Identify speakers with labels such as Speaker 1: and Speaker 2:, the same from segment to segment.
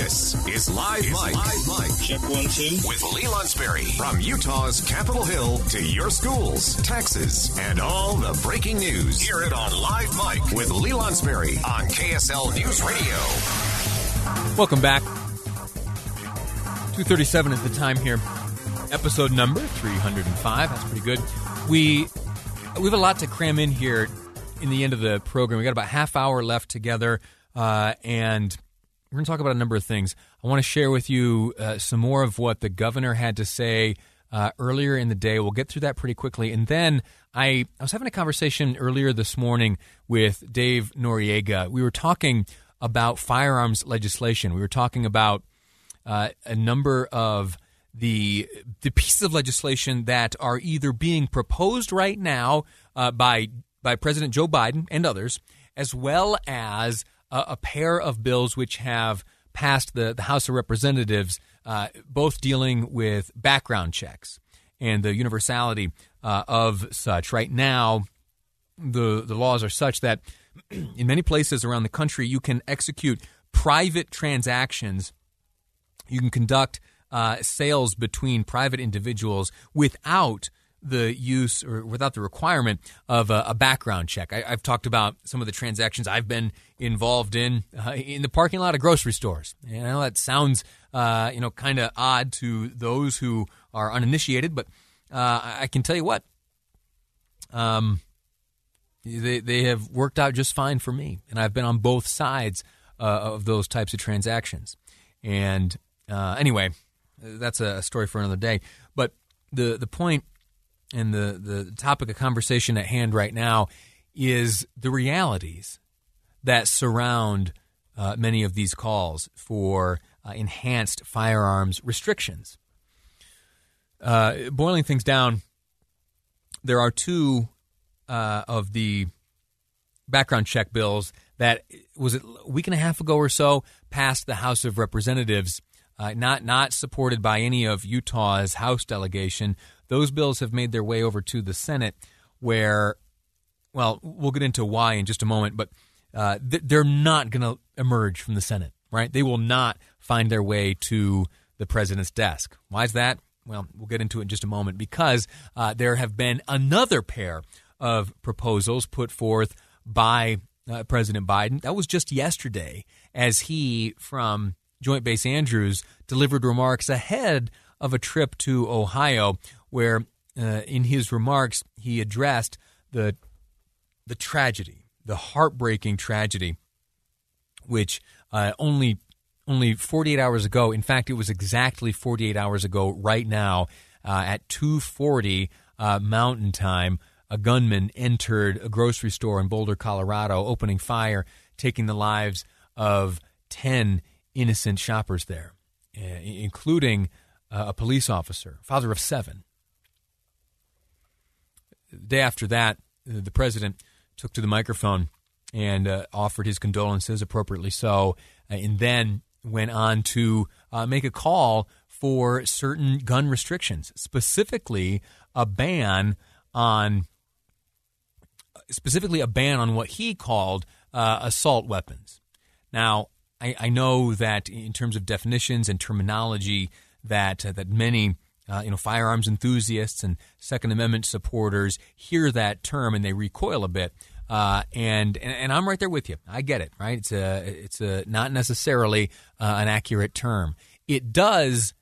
Speaker 1: This is Live Mic.
Speaker 2: Live Mic.
Speaker 3: Check one, two.
Speaker 1: With Lee Lonsberry. From Utah's Capitol Hill to your schools, taxes, and all the breaking news. Hear it on Live Mic with Lee Lonsberry on KSL News Radio.
Speaker 4: Welcome back. 237 is the time here. Episode number 305. That's pretty good. We we have a lot to cram in here in the end of the program. We got about half hour left together, uh, and we're going to talk about a number of things. I want to share with you uh, some more of what the governor had to say uh, earlier in the day. We'll get through that pretty quickly, and then I, I was having a conversation earlier this morning with Dave Noriega. We were talking about firearms legislation. We were talking about uh, a number of the the pieces of legislation that are either being proposed right now uh, by by President Joe Biden and others, as well as a, a pair of bills which have passed the, the House of Representatives, uh, both dealing with background checks and the universality uh, of such. Right now, the the laws are such that in many places around the country, you can execute private transactions. You can conduct uh, sales between private individuals without the use or without the requirement of a, a background check. I, have talked about some of the transactions I've been involved in uh, in the parking lot of grocery stores. And I know that sounds uh, you know kind of odd to those who are uninitiated, but uh, I can tell you what. Um, they they have worked out just fine for me, and I've been on both sides uh, of those types of transactions. And uh, anyway, that's a story for another day. But the the point and the the topic of conversation at hand right now is the realities that surround uh, many of these calls for uh, enhanced firearms restrictions. Uh, boiling things down, there are two uh, of the background check bills that was it a week and a half ago or so passed the House of Representatives uh, not not supported by any of Utah's House delegation. Those bills have made their way over to the Senate, where, well, we'll get into why in just a moment, but uh, th- they're not going to emerge from the Senate, right? They will not find their way to the president's desk. Why is that? Well, we'll get into it in just a moment because uh, there have been another pair of proposals put forth by uh, President Biden. That was just yesterday as he, from Joint Base Andrews delivered remarks ahead of a trip to Ohio, where uh, in his remarks he addressed the the tragedy, the heartbreaking tragedy, which uh, only only 48 hours ago. In fact, it was exactly 48 hours ago. Right now, uh, at 2:40 uh, Mountain Time, a gunman entered a grocery store in Boulder, Colorado, opening fire, taking the lives of 10 innocent shoppers there, uh, including uh, a police officer, father of seven. The day after that, uh, the president took to the microphone and uh, offered his condolences, appropriately so, uh, and then went on to uh, make a call for certain gun restrictions, specifically a ban on specifically a ban on what he called uh, assault weapons. Now, I, I know that in terms of definitions and terminology, that uh, that many uh, you know firearms enthusiasts and Second Amendment supporters hear that term and they recoil a bit. Uh, and, and, and I'm right there with you. I get it. Right? It's a it's a not necessarily uh, an accurate term. It does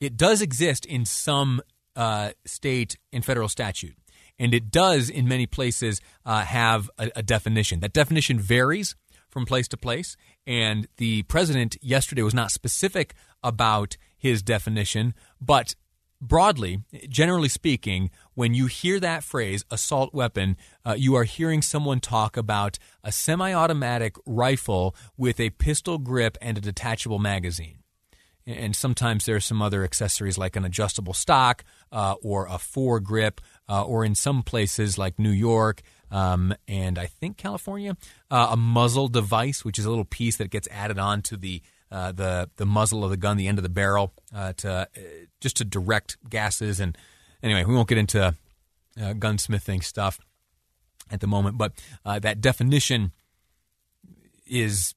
Speaker 4: it does exist in some uh, state and federal statute, and it does in many places uh, have a, a definition. That definition varies from place to place. And the president yesterday was not specific about his definition, but broadly, generally speaking, when you hear that phrase, assault weapon, uh, you are hearing someone talk about a semi automatic rifle with a pistol grip and a detachable magazine. And sometimes there are some other accessories like an adjustable stock uh, or a foregrip, uh, or in some places like New York, um, and I think California, uh, a muzzle device, which is a little piece that gets added on to the uh, the the muzzle of the gun, the end of the barrel, uh, to uh, just to direct gases. And anyway, we won't get into uh, gunsmithing stuff at the moment, but uh, that definition is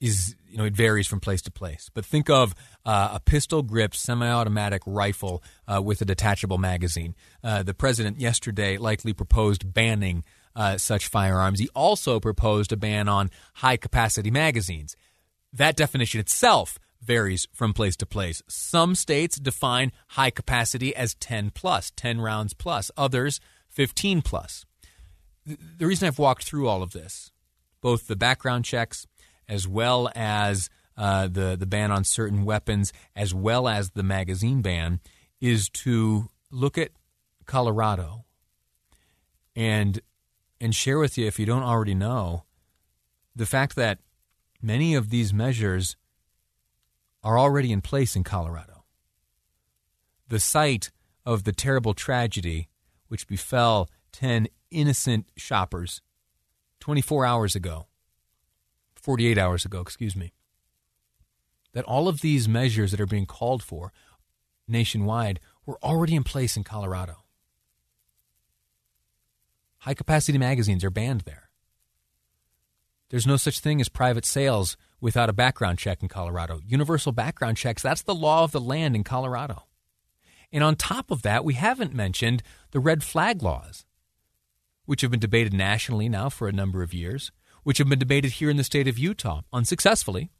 Speaker 4: is you know it varies from place to place. But think of uh, a pistol grip semi-automatic rifle uh, with a detachable magazine. Uh, the president yesterday likely proposed banning uh, such firearms. He also proposed a ban on high-capacity magazines. That definition itself varies from place to place. Some states define high capacity as 10 plus, 10 rounds plus. Others 15 plus. The reason I've walked through all of this, both the background checks as well as uh, the the ban on certain weapons, as well as the magazine ban, is to look at Colorado and and share with you, if you don't already know, the fact that many of these measures are already in place in Colorado. The site of the terrible tragedy which befell 10 innocent shoppers 24 hours ago 48 hours ago, excuse me, that all of these measures that are being called for nationwide were already in place in Colorado. High capacity magazines are banned there. There's no such thing as private sales without a background check in Colorado. Universal background checks, that's the law of the land in Colorado. And on top of that, we haven't mentioned the red flag laws, which have been debated nationally now for a number of years which have been debated here in the state of Utah unsuccessfully.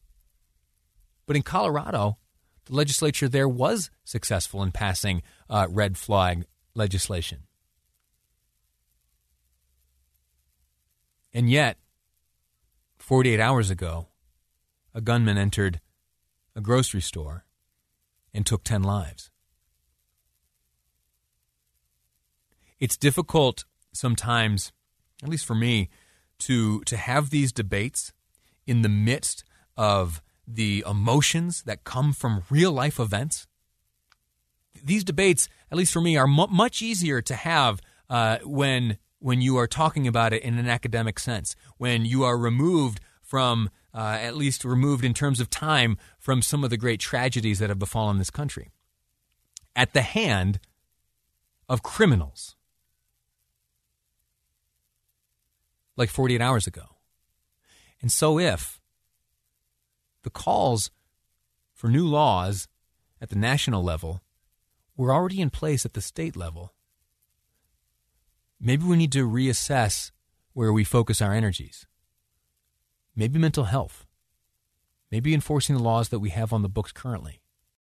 Speaker 4: But in Colorado, the legislature there was successful in passing uh, red flag legislation. And yet, 48 hours ago, a gunman entered a grocery store and took 10 lives. It's difficult sometimes, at least for me, to to have these debates in the midst of the emotions that come from real life events. These debates, at least for me, are mu- much easier to have uh, when when you are talking about it in an academic sense, when you are removed from, uh, at least removed in terms of time, from some of the great tragedies that have befallen this country, at the hand of criminals like 48 hours ago. And so, if the calls for new laws at the national level were already in place at the state level, maybe we need to reassess where we focus our energies. Maybe mental health. Maybe enforcing the laws that we have on the books currently.